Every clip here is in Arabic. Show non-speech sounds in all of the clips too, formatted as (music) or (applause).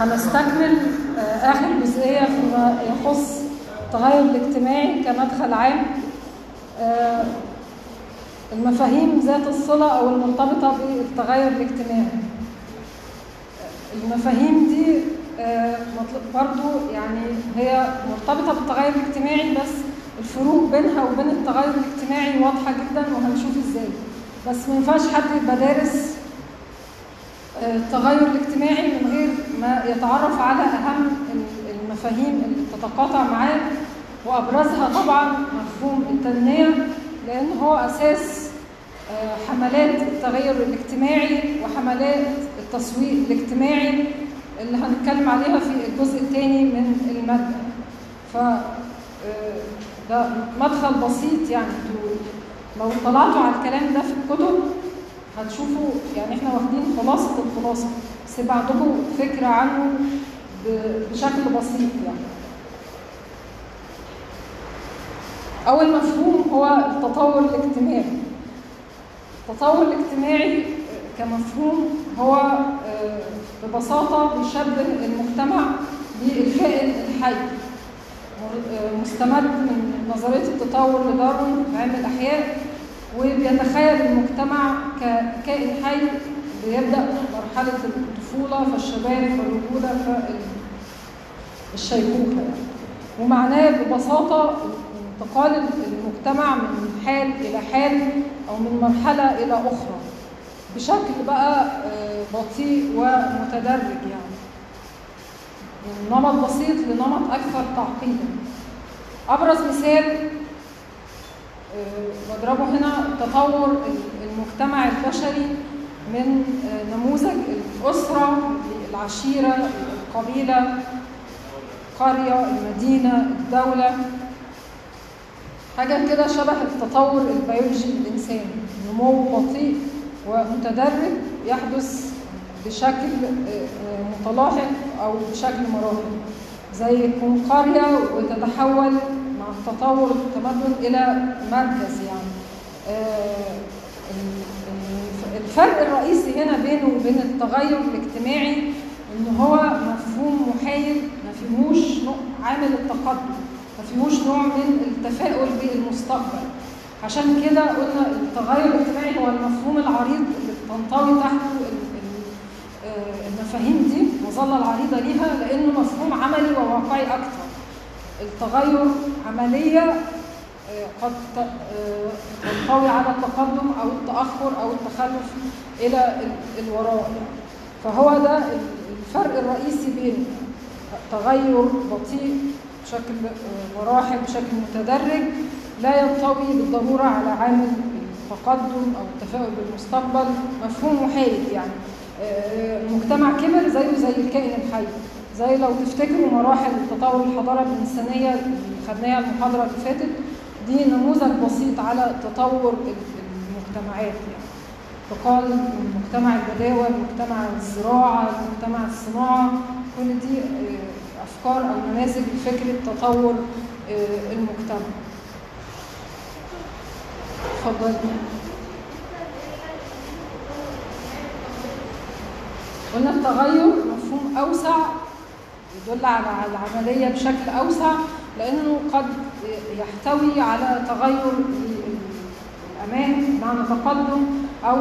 هنستكمل آه، آخر جزئية فيما يخص التغير الاجتماعي كمدخل عام. آه، المفاهيم ذات الصلة أو المرتبطة بالتغير الاجتماعي. المفاهيم دي آه، برضو يعني هي مرتبطة بالتغير الاجتماعي بس الفروق بينها وبين التغير الاجتماعي واضحة جدا وهنشوف إزاي. بس ما ينفعش حد يبقى دارس التغير الاجتماعي من غير يتعرف على أهم المفاهيم اللي تتقاطع معاه وأبرزها طبعا مفهوم التنمية لأن هو أساس آه، حملات التغير الاجتماعي وحملات التسويق الاجتماعي اللي هنتكلم عليها في الجزء الثاني من المادة. ف آه، ده مدخل بسيط يعني. لو طلعتوا على الكلام ده في الكتب هتشوفوا يعني إحنا واخدين خلاصة الخلاصة. بس يبقى عندكم فكرة عنه بشكل بسيط يعني. أول مفهوم هو التطور الاجتماعي. التطور الاجتماعي كمفهوم هو آه، ببساطة بيشبه المجتمع بالكائن الحي. مستمد من نظرية التطور لداروين في علم الأحياء وبيتخيل المجتمع ككائن حي بيبدأ مرحلة الطفولة فالشباب فالرجولة فالشيخوخة يعني. ومعناه ببساطة انتقال المجتمع من حال إلى حال أو من مرحلة إلى أخرى. بشكل بقى آه، بطيء ومتدرج يعني. من نمط بسيط لنمط أكثر تعقيدا. أبرز مثال آه، بضربه هنا تطور المجتمع البشري من آه، نموذج الأسرة العشيرة القبيلة القرية المدينة الدولة. حاجة كده شبه التطور البيولوجي للإنسان نمو بطيء ومتدرج يحدث بشكل آه، آه، متلاحق أو بشكل مراحل زي تكون قرية وتتحول مع التطور التمدن إلى مركز يعني. الفرق الرئيسي هنا بينه وبين التغير الاجتماعي إن هو مفهوم محايد ما فيهوش عامل التقدم ما فيهوش نوع من التفاؤل بالمستقبل. عشان كده قلنا التغير الاجتماعي هو المفهوم العريض اللي بتنطوي تحته آه، المفاهيم دي المظلة العريضة ليها لأنه مفهوم عملي وواقعي أكثر التغير عملية قد ت- آه، تنطوي على التقدم أو التأخر أو التخلف إلى ال- الوراء. فهو ده ال- الفرق الرئيسي بين تغير بطيء بشكل آه، مراحل بشكل متدرج لا ينطوي بالضرورة على عامل التقدم أو التفاؤل بالمستقبل. مفهوم محايد يعني. آه، المجتمع كبر زيه زي الكائن الحي. زي لو تفتكروا مراحل تطور الحضارة الإنسانية اللي خدناها المحاضرة اللي فاتت دي نموذج بسيط على تطور ال- المجتمعات يعني. فقال المجتمع البداوة المجتمع الزراعة المجتمع الصناعة كل دي آه، أفكار أو نماذج لفكرة تطور آه، المجتمع. اتفضل. قلنا التغير مفهوم أوسع يدل على العملية بشكل أوسع لأنه قد يحتوي على تغير للأمام بمعنى تقدم أو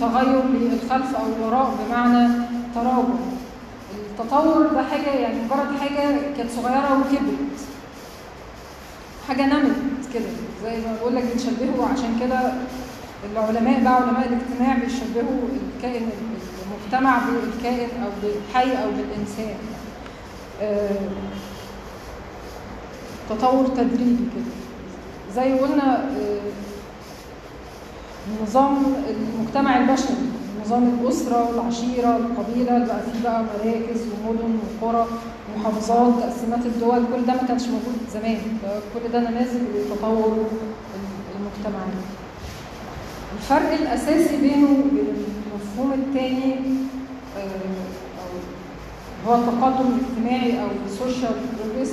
تغير للخلف أو الوراء بمعنى تراجع. التطور ده حاجة يعني مجرد حاجة كانت صغيرة وكبرت. حاجة نمت كده زي ما بقول لك بنشبهه عشان كده العلماء بقى علماء الاجتماع بيشبهوا الكائن المجتمع بالكائن أو بالحي أو بالإنسان. آه، تطور تدريجي كده. زي قلنا آه، نظام المجتمع البشري نظام الأسرة العشيرة القبيلة اللي بقى فيه بقى مراكز ومدن وقرى ومحافظات تقسيمات الدول كل ده ما كانش موجود زمان. كل ده نماذج لتطور المجتمعات الفرق الأساسي بينه وبين المفهوم الثاني هو التقدم الاجتماعي أو السوشيال بروجريس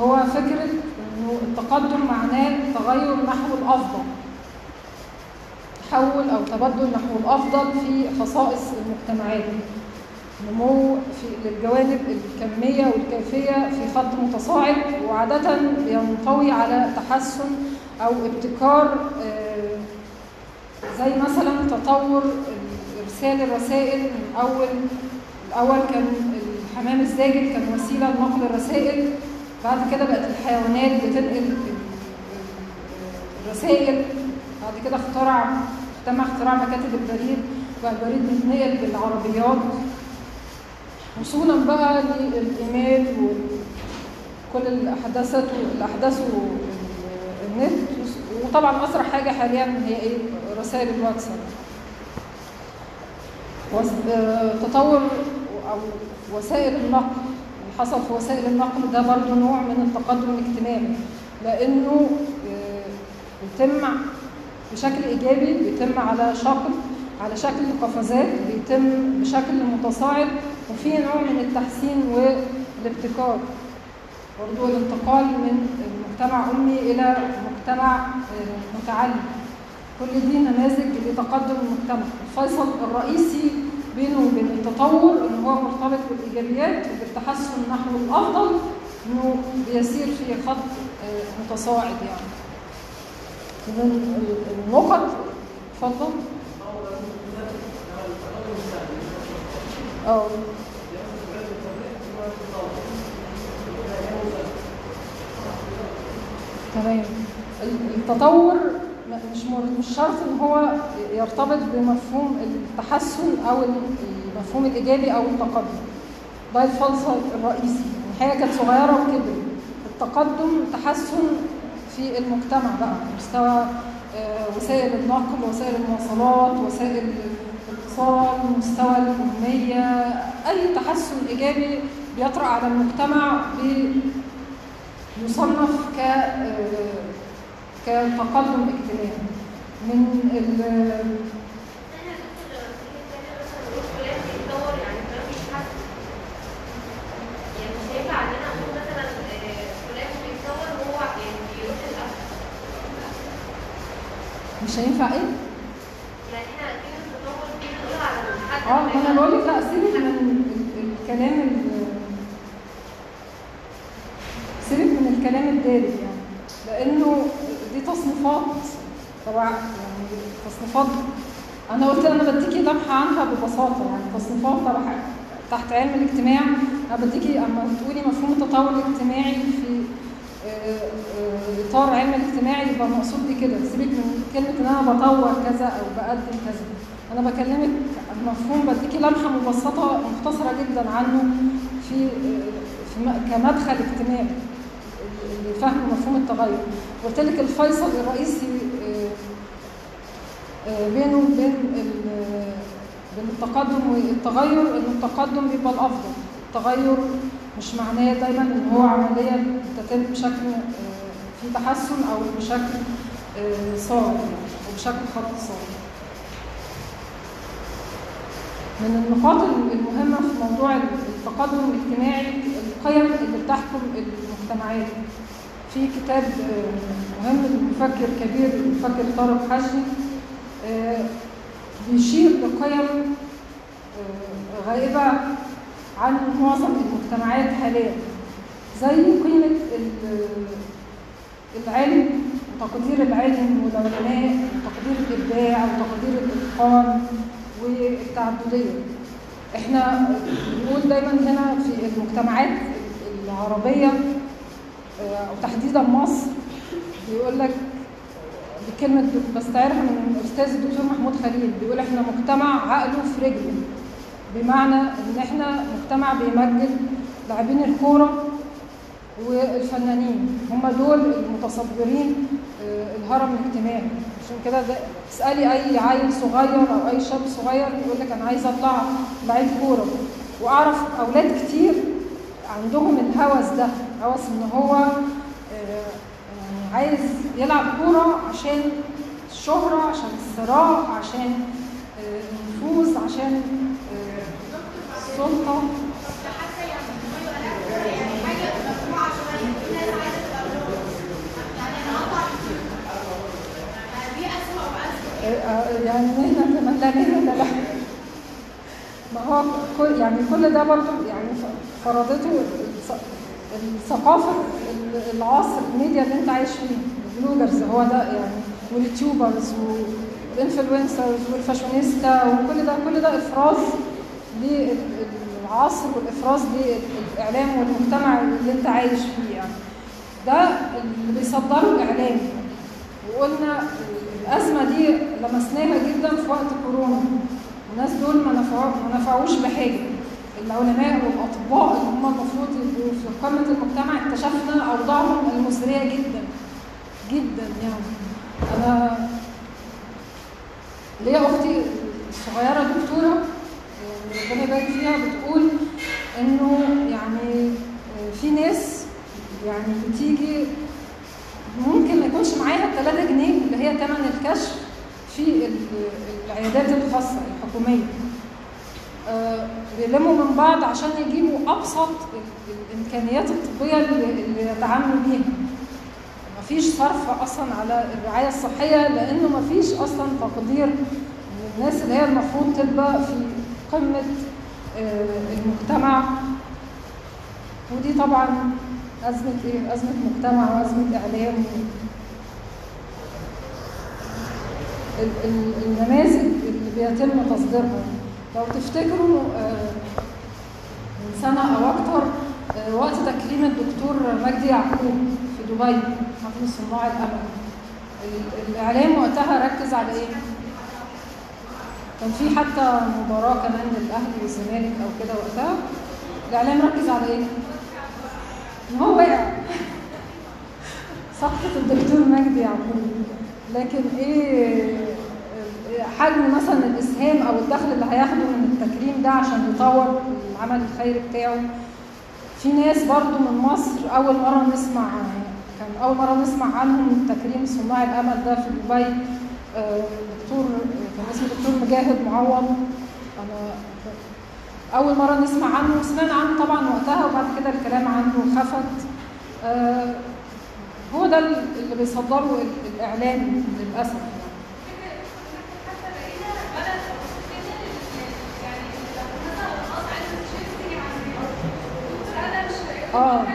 هو فكرة إنه التقدم معناه تغير نحو الأفضل. تحول أو تبدل نحو الأفضل في خصائص المجتمعات. نمو في للجوانب الكمية والكيفية في خط متصاعد وعادة بينطوي على تحسن أو ابتكار آه، زي مثلا تطور إرسال الرسائل. من أول الأول كان الحمام الزاجل كان وسيلة لنقل الرسائل. بعد كده بقت الحيوانات بتنقل الرسائل بعد كده اخترع تم اختراع مكاتب البريد بقى البريد بيتنقل بالعربيات وصولا بقى للإيميل وكل الأحداثات الأحداث النت وطبعا أسرع حاجة حاليا هي إيه؟ رسائل الواتساب. تطور أو وسائل النقل. حصل في وسائل النقل ده برضو نوع من التقدم الاجتماعي لأنه بيتم بشكل إيجابي بيتم على شكل على شكل قفزات بيتم بشكل متصاعد وفي نوع من التحسين والابتكار برضو الانتقال من مجتمع امي إلى مجتمع متعلم. كل دي نماذج لتقدم المجتمع. الفيصل الرئيسي بينه وبين التطور إن هو مرتبط بالإيجابيات وبالتحسن نحو الأفضل إنه بيسير في خط متصاعد يعني. من النقط؟ اتفضل. آه. تمام. التطور مش مش شرط إن هو يرتبط بمفهوم التحسن أو المفهوم الإيجابي أو التقدم. ده الفلسفة الرئيسي. الحياة كانت صغيرة وكبرت. التقدم تحسن في المجتمع بقى مستوى وسائل النقل وسائل المواصلات وسائل الاتصال مستوى الأمية أي تحسن إيجابي بيطرأ على المجتمع يصنف ك كتقدم اجتماعي من ال مش هينفع إيه؟ يعني إحنا آه أنا بقول لك لا سيبك من الكلام ال سيبك من الكلام الدارج يعني لأنه دي تصنيفات. طبعا يعني تصنيفات أنا قلت أنا بديكي لمحه عنها ببساطة يعني تصنيفات طبعا تحت علم الاجتماع. أنا بديكي أما تقولي مفهوم التطور الاجتماعي في إطار علم الاجتماعي يبقى المقصود بي كده. سيبك من كلمة إن أنا بطور كذا أو بقدم كذا. أنا بكلمك مفهوم بديكي لمحة مبسطة مختصره جدا عنه في في كمدخل اجتماعي. لفهم مفهوم التغير. لك الفيصل الرئيسي بينه وبين بين التقدم والتغير إن التقدم بيبقى الأفضل. التغير مش معناه دايما إن هو عمليه بتتم بشكل في تحسن أو بشكل صاعد أو بشكل خط صاعد من النقاط المهمة في موضوع التقدم الاجتماعي القيم اللي بتحكم المجتمعات. في كتاب مهم للمفكر كبير المفكر طارق حجي بيشير لقيم غائبة عن معظم المجتمعات حاليا زي قيمة العلم وتقدير العلم والعلماء وتقدير الإبداع وتقدير الإتقان والتعددية. إحنا بنقول دايما هنا في المجتمعات العربية أو تحديدا مصر بيقول لك بكلمة بستعيرها من الأستاذ الدكتور محمود خليل بيقول إحنا مجتمع عقله في رجله بمعنى إن إحنا مجتمع بيمجد لاعبين الكورة والفنانين هم دول المتصدرين الهرم الاجتماعي. عشان كده اسألي أي عيل صغير أو أي شاب صغير يقول لك أنا عايز أطلع لعيب كورة. وأعرف أولاد كتير عندهم الهوس ده هوس إن هو يعني عايز يلعب كورة عشان الشهرة عشان الصراع عشان النفوذ عشان السلطة. يعني نحن كمان لا نهدى له ما هو كل يعني كل ده برضو يعني فرضته الث- الثقافة ال- العصر الميديا اللي انت عايش فيه ال bloggers هو ده يعني وال YouTubers وال influencers والفاشونيستا وكل ده كل ده إفراز للعصر والافراز للإعلام والمجتمع اللي انت عايش فيه يعني. ده اللي بيصدره الإعلام. وقلنا الأزمة دي لمسناها جدا في وقت كورونا. الناس دول ما نفعوش بحاجة. العلماء والأطباء اللي هم المفروض يبقوا في قمة المجتمع اكتشفنا أوضاعهم المزريه جدا. جدا يعني. أنا ليا أختي الصغيره دكتورة ربنا يبارك فيها بتقول إنه يعني آه، في ناس يعني بتيجي ممكن ما يكونش معاها 3 جنيه اللي هي ثمن الكشف في ال- العيادات الخاصة الحكومية. آه، بيلموا من بعض عشان يجيبوا أبسط ال- الإمكانيات الطبية اللي يتعاملوا بيها. مفيش صرف أصلا على الرعاية الصحية لأنه مفيش أصلا تقدير من الناس اللي هي المفروض تبقى في قمة آه، المجتمع. ودي طبعا أزمة إيه؟ أزمة مجتمع وأزمة إعلام ال- ال- النماذج اللي بيتم تصديرها. لو تفتكروا آه، من سنة أو أكتر آه، وقت تكريم الدكتور مجدي يعقوب في دبي حفل صناع الامل ال- الإعلام وقتها ركز على إيه؟ كان في حتى مباراة كمان للأهلي والزمالك أو كده وقتها. الإعلام ركز على إيه؟ إن هو وقع سقطة (laughs) الدكتور مجدي يعقوب. لكن إيه حجم مثلا الإسهام أو الدخل اللي هياخده من التكريم ده عشان يطور العمل الخيري بتاعه؟ في ناس برضو من مصر أول مرة نسمع كان أول مرة نسمع عنهم تكريم صناع الأمل ده في دبي. آه، دكتور كان اسمه دكتور مجاهد معوض. أنا أول مرة نسمع عنه. وسمعنا عنه طبعا وقتها وبعد كده الكلام عنه خفت. آه، هو ده اللي بيصدره ال- الاعلام للأسف. آه.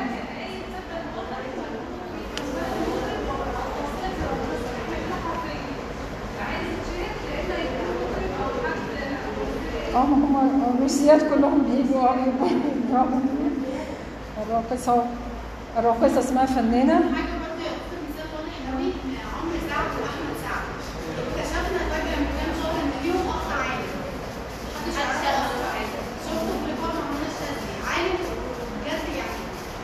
آه هم الروسيات كلهم بيجوا بيضربوا الراقصة الراقصة اسمها فنانة حاجة برضه يا دكتور مثال واضح قوي عمرو سعد واحمد سعد اكتشفنا فجاه من كام شهر ان ليهم اخ عالم محدش يعرفه أصلا شفته في لقاء مع منى الشاذلي عالم بجد يعني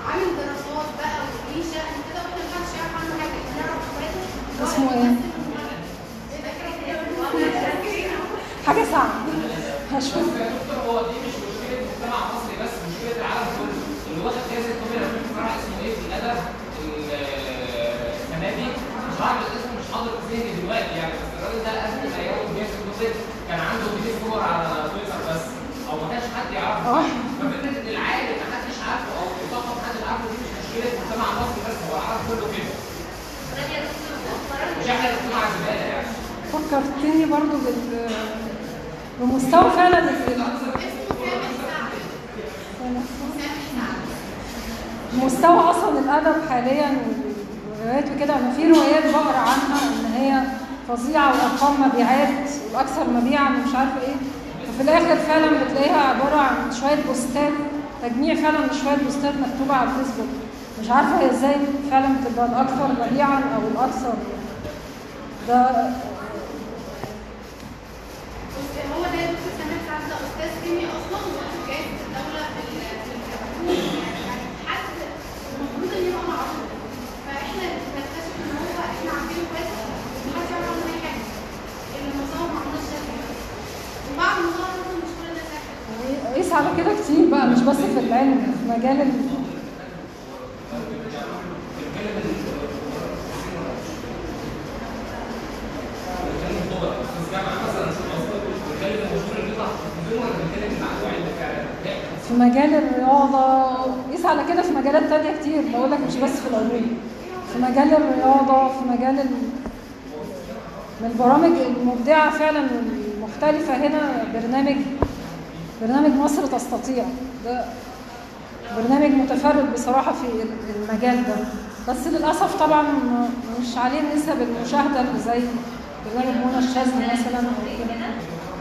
عامل دراسات بقى وليه شأن كده وإحنا ما كانش يعرف عنه حاجة إحنا نعرف اخواته اسمه إيه؟ إيه ده كده حاجة صعبة هشوف يا دكتور هو دي مش مشكله المجتمع المصري بس مشكله العالم كله اللي واخد جائزه نوبل في فرع اسمه إيه في الادب ال- السنة دي مش عارف اسمه مش حاضر في ذهني دلوقتي يعني بس الراجل ده قبل ما ياخد جائزه نوبل كان عنده مليون صور على تويتر بس أو ما كانش حد يعرفه آه ففكره ان العالم ما حدش عارفه أو المثقف ما حدش عارفه دي مش مشكله المجتمع المصري بس هو العالم كله كده مش إحنا اللي بنطلع زباله يعني فكرتني برضو بال بمستوى فعلا ال- مستوى أصلا الأدب حاليا والروايات وكده أنا في روايات بقرأ عنها إن هي فظيعة وارقام مبيعات والأكثر مبيعا ومش عارفة إيه. وفي الآخر فعلا بتلاقيها عبارة عن شوية بوستات تجميع فعلا لشويه بوستات مكتوبة على الفيسبوك. مش عارفة هي إزاي فعلا بتبقى الأكثر مبيعا أو الأكثر. ده هو ده أستاذ كيمياء أصلا واخد جائزه الدولة في ال- في الكتاب يعني حد المفروض ان يبقى معروف فاحنا نكتشف ان هو إحنا عارفينه كويس ومحدش يعرف عنه اي حاجة اللي مصور ما عملناش شغل وبعد ما ظهر أصلا مش كل الناس عارفه قيس على كده كتير بقى مش بس في العلم في مجال ال... في مجال الرياضة قيس على كده في مجالات تانية كتير بقول لك مش بس في العلوم. في مجال الرياضة في مجال ال... من البرامج المبدعة فعلا والمختلفة هنا برنامج برنامج مصر تستطيع. ده برنامج متفرد بصراحة في المجال ده. بس للأسف طبعا مش عليه نسب المشاهدة اللي زي برنامج منى الشاذلي مثلا أو كده.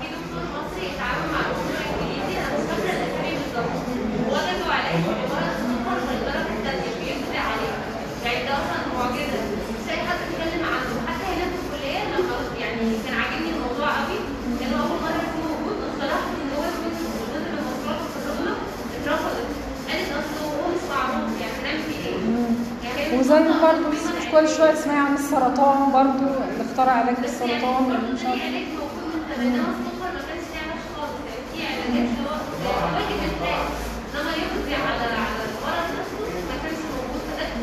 في دكتور مصري اتعامل مع دكتور انجليزي أنا مش فاكره الاسامي بالظبط وجدوا عليه عباره السكر بالدرجه الثانية بيفرق عليه يعني ده أصلا معجزه مش اي حد اتكلم عنه حتى هنا في الكليه لما يعني كان عاجبني الموضوع قوي كانوا اول مره يكون موجود اقترحت ان هو يكون ضمن المشروعات التدريبيه اترفضت قالت اصل هو مش معروف يعني هنعمل فيه إيه؟ بتطلع برضه كل شوية تسمعي عن السرطان برضه اللي اخترع علاج للسرطان برضه مش السكر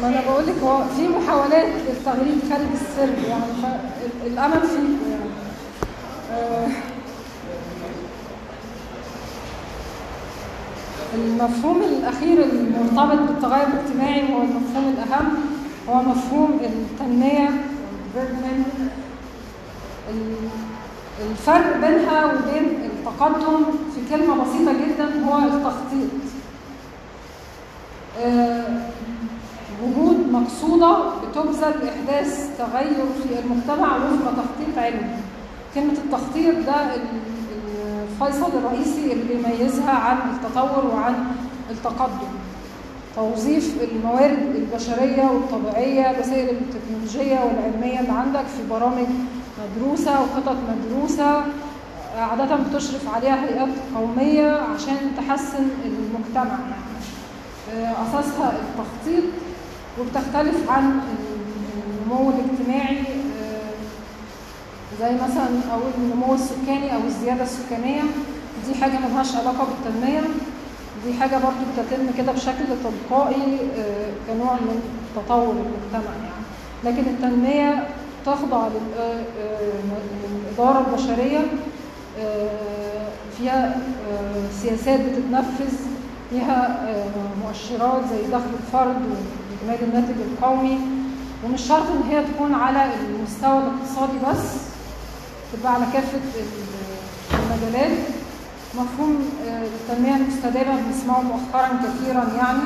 ما اللي أنا بقول لك هو في محاولات للتغريب خارج السرب يعني فالأمل فيه يعني. آه، المفهوم الأخير المرتبط بالتغير الاجتماعي وهو المفهوم الأهم هو مفهوم التنمية development. ال- الفرق بينها وبين التقدم في كلمة بسيطة جدا هو التخطيط آه، وجود مقصودة بتبذل لإحداث تغير في المجتمع وفق تخطيط علمي كلمة التخطيط ده ال- الفيصل الرئيسي اللي بيميزها عن التطور وعن التقدم. توظيف الموارد البشرية والطبيعية الوسائل التكنولوجية والعلمية اللي عندك في برامج مدروسة وخطط مدروسة عادة بتشرف عليها هيئات قومية عشان تحسن المجتمع. آه، أساسها التخطيط وبتختلف عن النمو الاجتماعي آه، زي مثلا أقول النمو السكاني أو الزيادة السكانية دي حاجة ملهاش علاقة بالتنمية. دي حاجة برضو بتتم كده بشكل تلقائي آه، كنوع من تطور المجتمع يعني. لكن التنمية تخضع آه، آه، للإدارة البشرية آه، فيها سياسات بتتنفذ فيها مؤشرات زي دخل الفرد وإجمالي الناتج القومي. ومش شرط إن هي تكون على المستوى الاقتصادي بس تبقى على كافة ال- المجالات. مفهوم آه، التنمية المستدامة بنسمعه مؤخرا كثيرا يعني.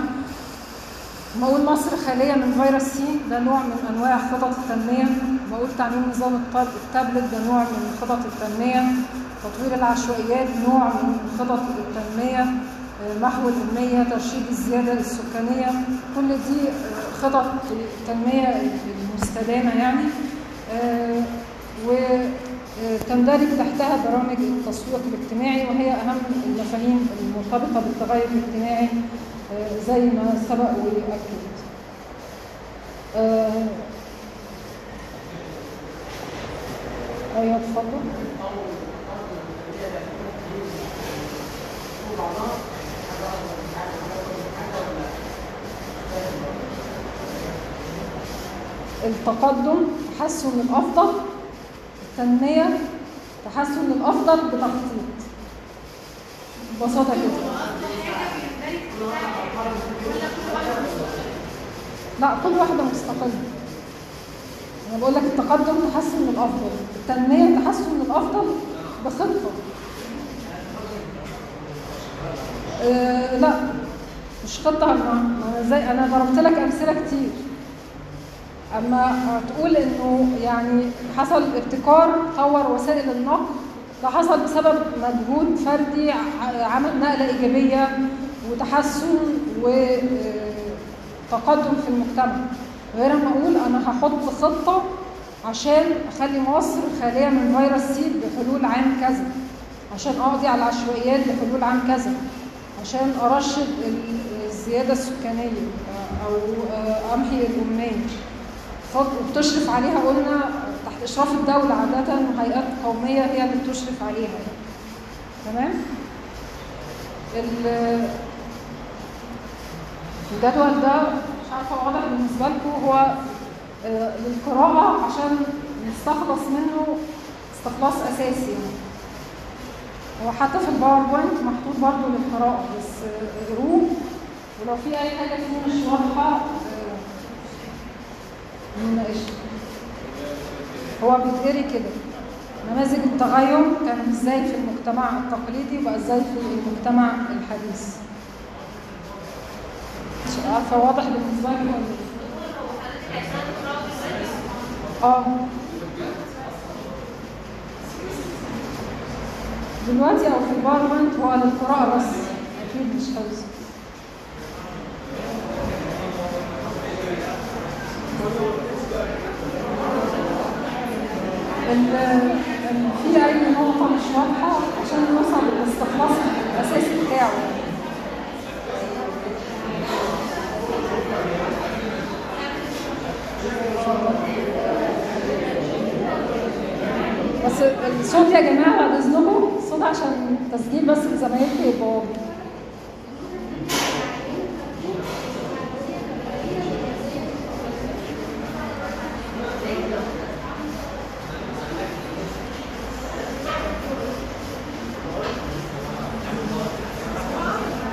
بقول مصر خالية من فيروس سي ده نوع من أنواع خطط التنمية. بقول تعميم نظام التابلت ده نوع من خطط التنمية. تطوير العشوائيات نوع من خطط التنمية. آه، محو الأمية ترشيد الزيادة السكانية. كل دي آه، خطط التنمية المستدامة يعني. آه، وتندرج تحتها برامج التسويق الاجتماعي وهي أهم المفاهيم المرتبطة بالتغير الاجتماعي آه، زي ما سبق وأكد آه، أيوة اتفضل. التقدم تحسن الأفضل التنمية تحسن الأفضل بتخطيط. ببساطة كده. لا كل واحدة مستقلة. أنا بقول لك التقدم تحسن الأفضل. التنمية تحسن الأفضل بخطة. آه لا مش خطة ما زي أنا ضربت لك أمثلة كتير. أما تقول إنه يعني حصل ابتكار طور وسائل النقل ده حصل بسبب مجهود فردي عمل نقلة إيجابية وتحسن وتقدم في المجتمع. غير ما أقول أنا هحط خطة عشان أخلي مصر خالية من فيروس سي بحلول عام كذا عشان أقضي على العشوائيات بحلول عام كذا عشان أرشد ال- الزيادة السكانية أو أمحي الاميه خط- وبتشرف عليها قلنا تحت إشراف الدولة عادة وهيئات قومية هي اللي بتشرف عليها. تمام؟ ال- الجدول ده مش عارفة واضح بالنسبة لكم هو آه، للقراءة عشان نستخلص منه استخلاص أساسي. يعني هو حتى في الباوربوينت محطوط برضه للقراءة بس آه، اقروه ولو في أي حاجة فيه مش واضحة هو بيتقري كده. نماذج التغير كانت إزاي في المجتمع التقليدي وبقى إزاي في المجتمع الحديث؟ مش عارفة واضح بالنسبة لي ولا؟ آه. دلوقتي أو في البارلمنت هو للقراءة بس. أكيد مش حفظ. ال- ال- في اي نقطة مش واضحة عشان نوصل للاستخلاص الاساسي بتاعه. بس الصوت يا جماعة بعد إذنكم الصوت عشان تسجيل بس لزمايلكم يبقى واضح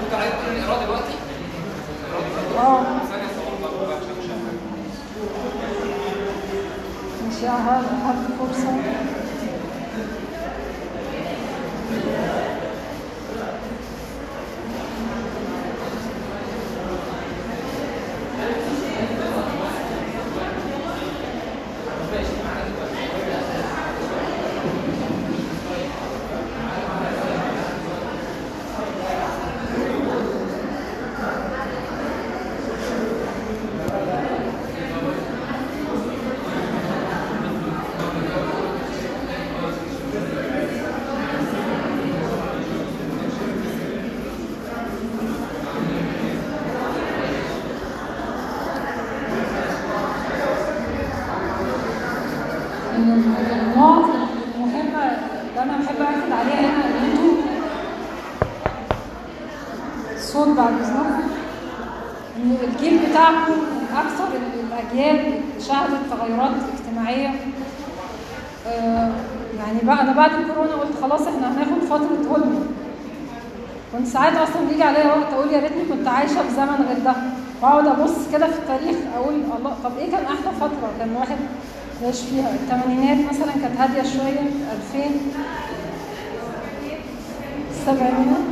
ممكن عايز تقول الاراده دلوقتي؟ آه ثانية صور بقى عشان مش شايف. مش هاخد فرصة من النقط المهمة اللي أنا بحب أركز عليها هنا إن أنتوا الصوت بعد إذنكم إن الجيل بتاعكم من أكثر الأجيال اللي شهدت تغيرات اجتماعية. آه، يعني بقى أنا بعد الكورونا قلت خلاص إحنا هناخد فترة هدنة كنت ساعات أصلا بيجي عليا وقت أقول يا ريتني كنت عايشة في زمن غير ده. وأقعد أبص كده في التاريخ أقول الله طب إيه كان أحلى فترة؟ كان الواحد عايش فيها الثمانينات مثلا كانت هادية شوية 2000 السبعينات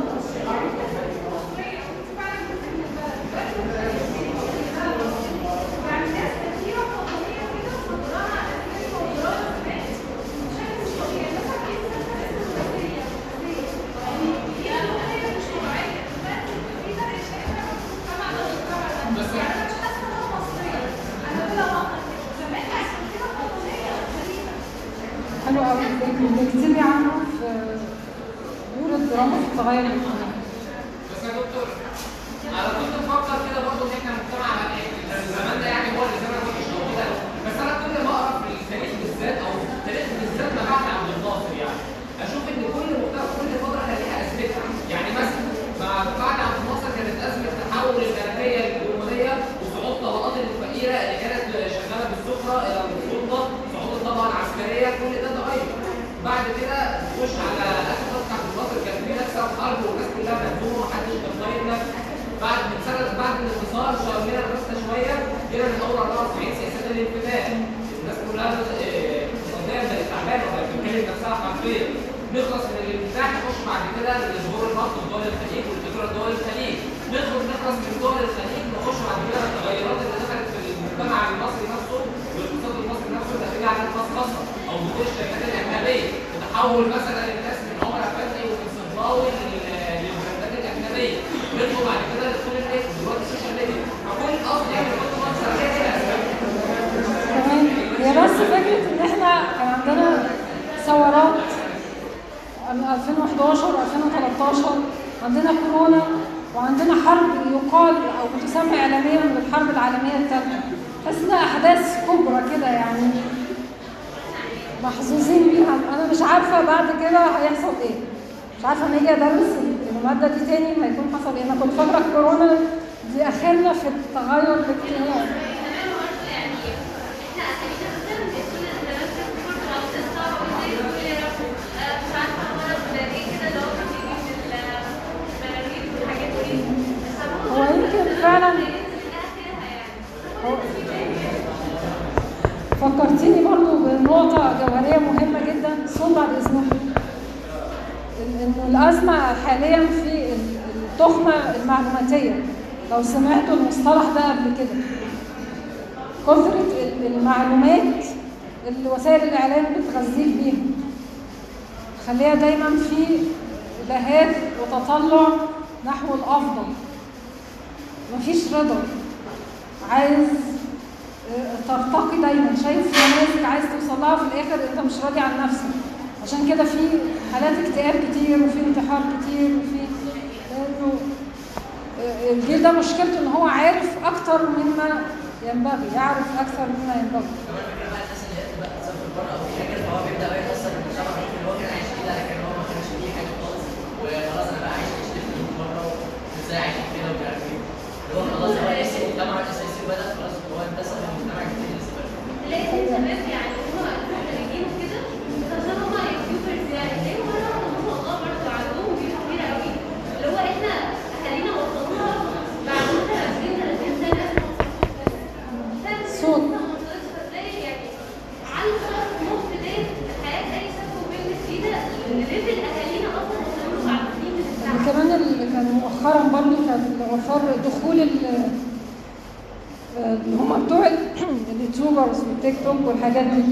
咱们早点。وحرب والناس كلها مهزومه ومحدش كان طايق نفسه بعد من سنه بعد الانتصار شغلنا نفسنا شوية جينا من اول 94 سياسات الانفتاح. الناس كلها آه، قدام بقت تعبانة وبقت بتتكلم نفسها حرفيا نخلص من الانفتاح نخش بعد كده لظهور النفط في دول الخليج والهجره لدول الخليج. نخرج نخلص من دول الخليج نخش بعد كده التغيرات اللي دخلت في المجتمع المصري نفسه والاقتصاد المصري نفسه نتيجه عن الخصخصه أو دخول الشركات الاجنبيه تتحول مثلا الناس من عمر افندي ومن صنفاوي كده تمام. هي بس فكره إن إحنا كان عندنا ثورات من 2011 و2013 عندنا كورونا وعندنا حرب يقال أو بتسمى اعلاميا بالحرب العالمية الثالثة. تحس انها أحداث كبرى كده يعني. محظوظين بيها. أنا مش عارفة بعد كده هيحصل إيه. مش عارفة لما أجي ادرس الماده دي تاني هيكون حصل إيه؟ أنا كنت فاكرة كورونا دي آخرنا في التغير الاجتماعي هو. يمكن فعلا فكرتيني برضو بنقطة جوهرية مهمة جدا صوت بعد إذنكم إن الأزمة حاليا في التخمة المعلوماتية. لو سمعتوا المصطلح ده قبل كده. كثرة المعلومات اللي وسائل الإعلام بتغذيك بيها. خليها دايما في لهات وتطلع نحو الأفضل. مفيش رضا. عايز ترتقي دايما. شايف نماذج عايز توصل لها في الآخر أنت مش راضي عن نفسك. عشان كده في حالات اكتئاب كتير وفي انتحار كتير وفي لأنه الجيل ده مشكلته إن هو عارف أكتر مما ينبغي يعرف أكثر مما ينبغي. وخلاص أنا بقى عايش عايش كده ومش عارف إيه هو خلاص هو خلاص هو انتسب للمجتمع الجديد الشباب يعني هم خريجين وكده عشان هم YouTubers يعني لقيهم مره واحدة ما شاء الله برضه عندهم فيلا كبيره قوي اللي هو إحنا اهالينا وصلوها بعد مثلا 20 30 سنه صوت. فتلاقي يعني على خلاص نص بدايه حياه اي شاب وبنت جديده level اهالينا أصلا وصلوا بعد سنين من التعب كمان اللي كان مؤخرا برضو كان وفر دخول ال- اللي هم بتوع ال- ال YouTubers والتيك توك والحاجات دي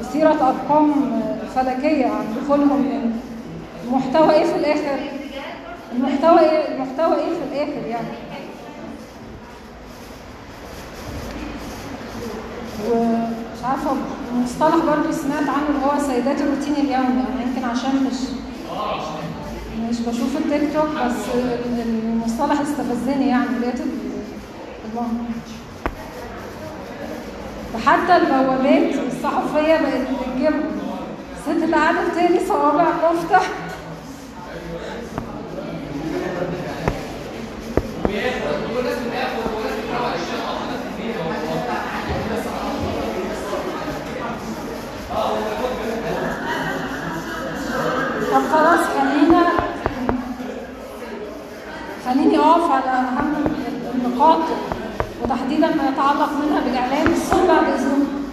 وسيرة أرقام فلكية عن دخولهم المحتوى إيه في الآخر؟ المحتوى إيه المحتوى إيه في الآخر يعني؟ ومش عارفة مصطلح برضو سمعت عنه اللي هو سيدات الروتين اليومي أنا يمكن عشان مش مش بشوف التيك توك بس ال- المصطلح استفزني يعني لقيت ال- المهم. وحتى البوابات الصحفية بقت بتجيب الست اللي بتقلي صوابع كفتة. طب خلاص خلينا خليني أقف على اهم النقاط وتحديدا ما يتعلق منها بالإعلام الصوت بعد اذنكم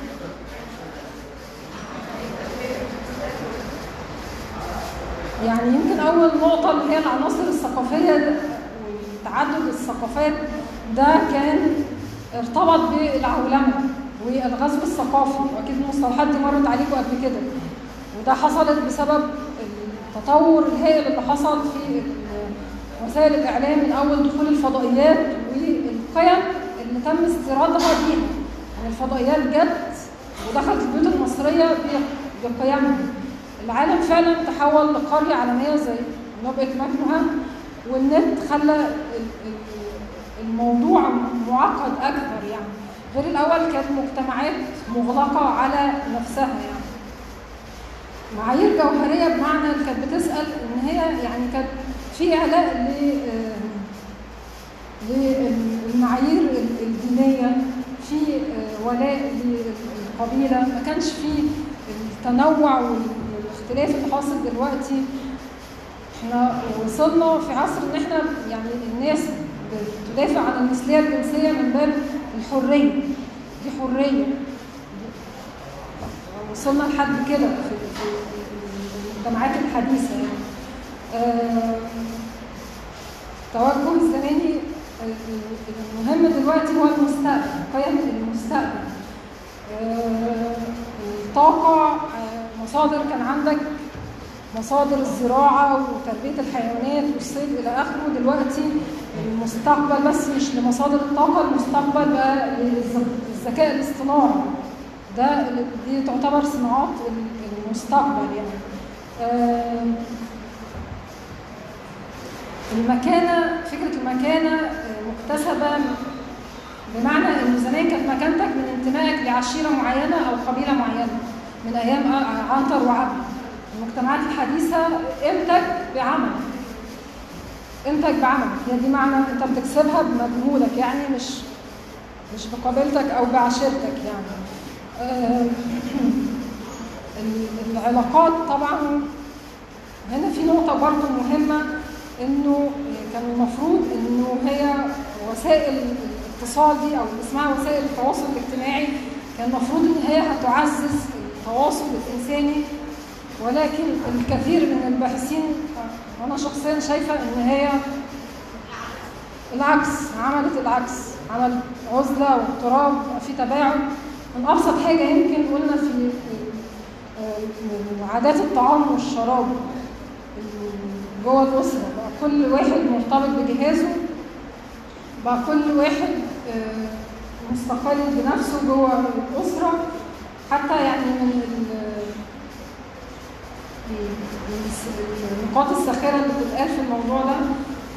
يعني يمكن أول نقطة اللي هي العناصر الثقافية وتعدد الثقافات ده كان ارتبط بالعولمة والغزو الثقافي وأكيد المصطلحات دي مرت عليكم قبل كده. وده حصلت بسبب التطور الهائل اللي حصل في وسائل الإعلام من أول دخول الفضائيات والقيم اللي تم استيرادها بيها. يعني الفضائيات جت ودخلت البيوت المصرية ب- بقيمها. العالم فعلا تحول لقرية عالمية زي نبقه مكنها والنت خلى ال- ال- الموضوع معقد أكثر يعني. غير الأول كانت مجتمعات مغلقة على نفسها يعني. معايير جوهرية بمعنى كانت بتسأل إن هي يعني كانت في اعلاء ل للمعايير ال- الدينية في آه، ولاء للقبيلة. ما كانش في التنوع وال- والاختلاف اللي حاصل دلوقتي. إحنا وصلنا في عصر ان إحنا يعني الناس بتدافع عن المثلية الجنسية من باب الحرية. دي حرية. وصلنا لحد كده في الجامعات الحديثة يعني. آه، التوجه الزماني المهم دلوقتي هو المستقبل قيم المستقبل. آه، الطاقة آه، مصادر كان عندك مصادر الزراعة وتربية الحيوانات والصيد إلى آخره. دلوقتي المستقبل بس مش لمصادر الطاقة المستقبل بقى للذكاء الاصطناعي. ده دي تعتبر صناعات المستقبل يعني. المكانة فكرة المكانة آه، مكتسبة بمعنى إن زمان كانت مكانتك من انتمائك لعشيرة معينة أو قبيلة معينة من أيام آه، عنتر وعبد. المجتمعات الحديثة انتج بعمل. انتج بعمل. هي دي معنى أنت بتكسبها بمجهودك يعني مش مش بقبيلتك أو بعشيرتك يعني. آه، (clears throat) ال- العلاقات طبعا هنا في نقطة برضو مهمة. إنه كان المفروض إنه هي وسائل الاتصال دي أو اسمها وسائل التواصل الاجتماعي كان المفروض إن هي هتعزز التواصل الإنساني ولكن الكثير من الباحثين وأنا شخصيا شايفة إن هي العكس عملت العكس عمل عزلة واضطراب في تباعد. من أبسط حاجة يمكن قلنا في آه، عادات الطعام والشراب جوه الأسرة. كل واحد مرتبط بجهازه بقى كل واحد آه، مستقل بنفسه جوه الأسرة. حتى يعني من ال- النقاط الساخره اللي بتتقال في الموضوع ده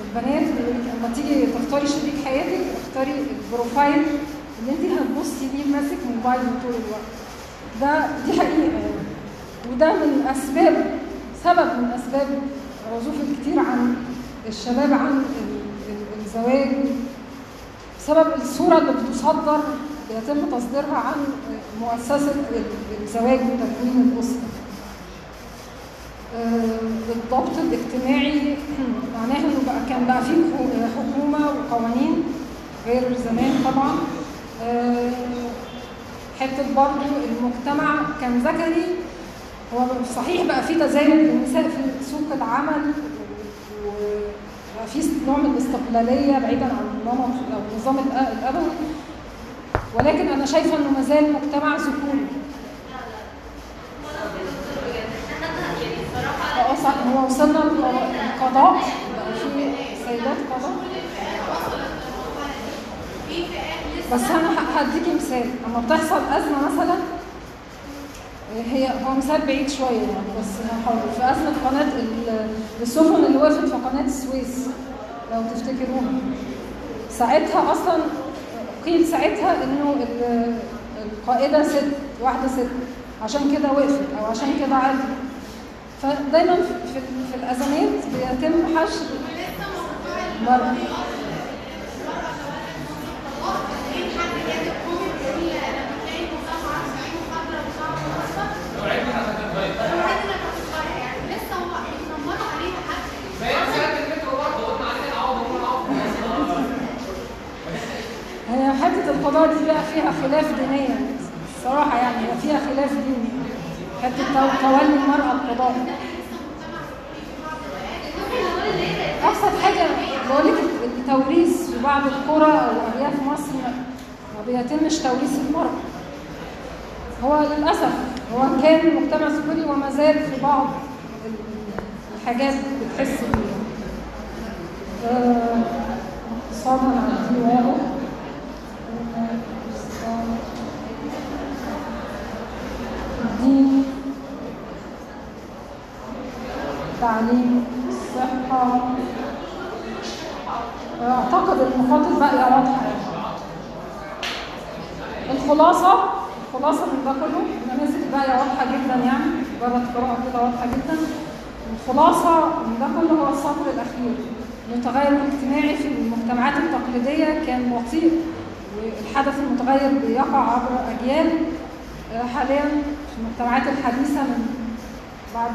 البنات لما تيجي تختاري شريك حياتك اختاري البروفايل اللي انت هتبصي ليه ماسك موبايل طول الوقت. ده دي حقيقة يعني. وده من أسباب سبب من أسباب عزوف الكثير عن الشباب عن ال- ال- الزواج بسبب الصورة اللي بتصدر بيتم تصديرها عن مؤسسة ال- الزواج وتكوين الاسره آه، الضبط الاجتماعي (clears throat) معناه انه بقى كان بقى فيه حكو- حكومة وقوانين غير زمان طبعا. آه، حتة برضه المجتمع كان ذكري هو صحيح بقى في تزايد للنساء في سوق العمل في نوع من الاستقلالية بعيدا عن النمط أو النظام الابوي ولكن أنا شايفة إنه مازال مجتمع ذكوري آه صح هو وصلنا للقضاء في سيدات قضاء. بس أنا هديكي مثال. لما بتحصل أزمة مثلا هي هو مثال بعيد شوية يعني بس هحاول في ازمه قناه ال- السفن اللي وقفت في قناة السويس لو تفتكروها. ساعتها أصلا قيل ساعتها إنه ال- القائدة ست واحدة ست عشان كده وقفت أو عشان كده عادي فدايما في, في, الأزمات بيتم حشر مرة الطلاق حد كاتب كومنت يقول لما تلاقي مجتمع عين خضراء وشعر اصفر لو عرفنا هتتغير الواحد اللي بتتغير يعني لسه هو بيدمروا عليها حد زي مسألة المترو برضه قلنا عليها عوض وقلنا عوض هي القضاء دي بقى فيها خلاف دينيا. الصراحه يعني فيها خلاف ديني. تو- تولي المرأة القضاء. أبسط حاجة بقول لك التوريث في بعض القرى أو ارياف مصر ما بيتمش توريث المرأة. هو للأسف هو كان مجتمع ذكوري وما زال في بعض ال- الحاجات بتحس بيها. آه، اقتصادا على دي واضح الدين التعليم الصحة أعتقد النقاط الباقية واضحة الخلاصة الخلاصة من ده كله النماذج الباقية واضحة جدا يعني مجرد قراءة كده واضحة جدا. الخلاصة من ده كله هو السطر الأخير. التغير الاجتماعي في المجتمعات التقليدية كان بطيء والحدث المتغير بيقع عبر أجيال آه، حاليا في المجتمعات الحديثة من بعد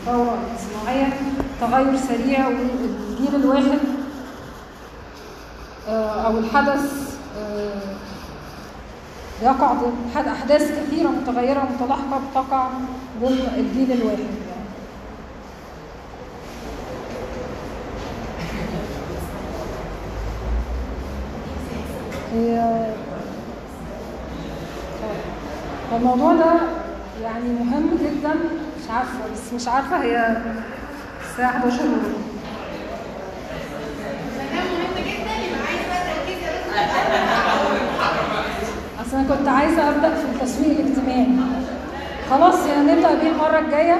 الثورة الصناعية تغير سريع والجيل الواحد آه، أو الحدث آه، يقع أحداث كثيرة متغيرة متلاحقة بتقع ضمن الجيل الواحد يعني. هي الموضوع ده يعني مهم جدا مش عارفة بس مش عارفة هي الساعة 11 وربع ده مهم جدا يبقى عايز بقى تركيز يا بس أصل أنا كنت عايزة أبدأ في التسويق الاجتماعي. خلاص يعني نبدأ بيه المرة الجاية.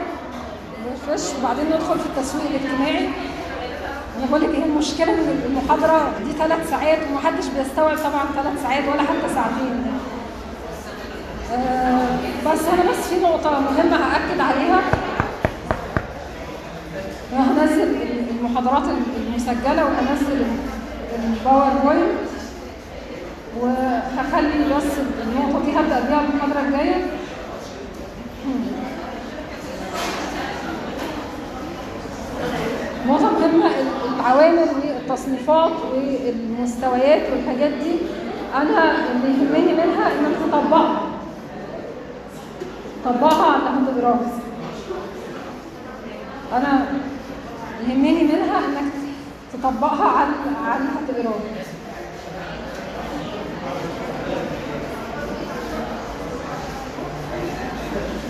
فريش. وبعدين ندخل في التسويق الاجتماعي. أنا بقول لك إيه المشكلة إن المحاضرة دي ثلاث ساعات ومحدش بيستوعب طبعا ثلاث ساعات ولا حتى ساعتين. آه بس أنا بس في نقطة مهمة هأكد عليها أنا هنزل المحاضرات المسجلة وهنزل الباوربوينت وهخلي بس النقطة دي هبدأ بيها المحاضرة الجاية. نقطة مهمة العوامل والتصنيفات والمستويات والحاجات دي أنا اللي يهمني منها انك تطبقها طبقها على اللي هتقراه أنا يهمني منها إنك تطبقها على على اللي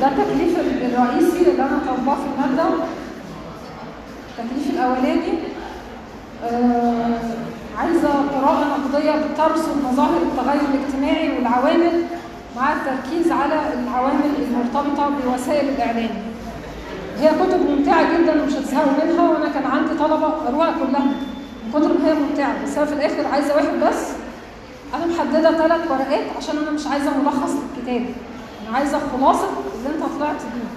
ده التكليف الرئيسي اللي أنا طالباه في المادة. التكليف الأولاني آه عايزة قراءة نقدية بترصد مظاهر التغير الاجتماعي والعوامل مع التركيز على العوامل المرتبطة بوسائل الإعلام. هي كتب ممتعة جدا ومش هتزهقوا منها وأنا كان عندي طلبة قروها كلها. من كتر ما هي ممتعة بس أنا في الآخر عايزة واحد بس. أنا محددة ثلاث ورقات عشان أنا مش عايزة ملخص للكتاب. أنا عايزة خلاصة اللي أنت طلعت بيه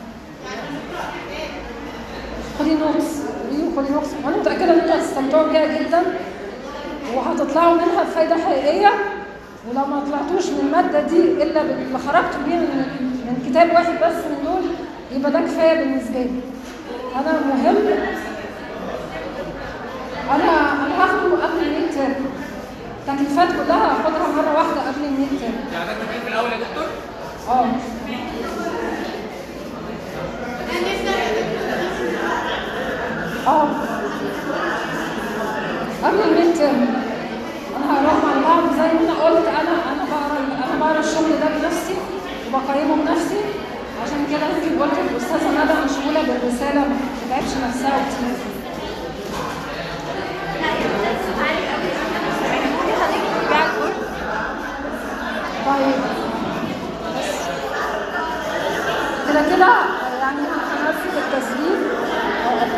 خدي notes خدي notes وأنا متأكدة إن أنتوا هتستمتعوا بيها جدا وهتطلعوا منها بفايدة حقيقية. ولو ما طلعتوش من المادة دي إلا باللي خرجتوا بيه من, من كتاب واحد بس من دول يبقى ده كفاية بالنسبة لي. أنا مهم. أنا أنا هاخده قبل ال midterm التكليفات كلها هاخدها مرة واحدة قبل ال midterm يعني ده في الأول يا دكتور؟ آه. آه. قبل الميد ترم أنا هقراهم على بعض زي ما أنا قلت. أنا أنا بقرا أنا بقرا الشغل ده بنفسي وبقيمه بنفسي. عشان كده ممكن برضه الأستاذة ندى مشغولة بالرسالة ما تتعبش نفسها كتير طيب. بس كده كده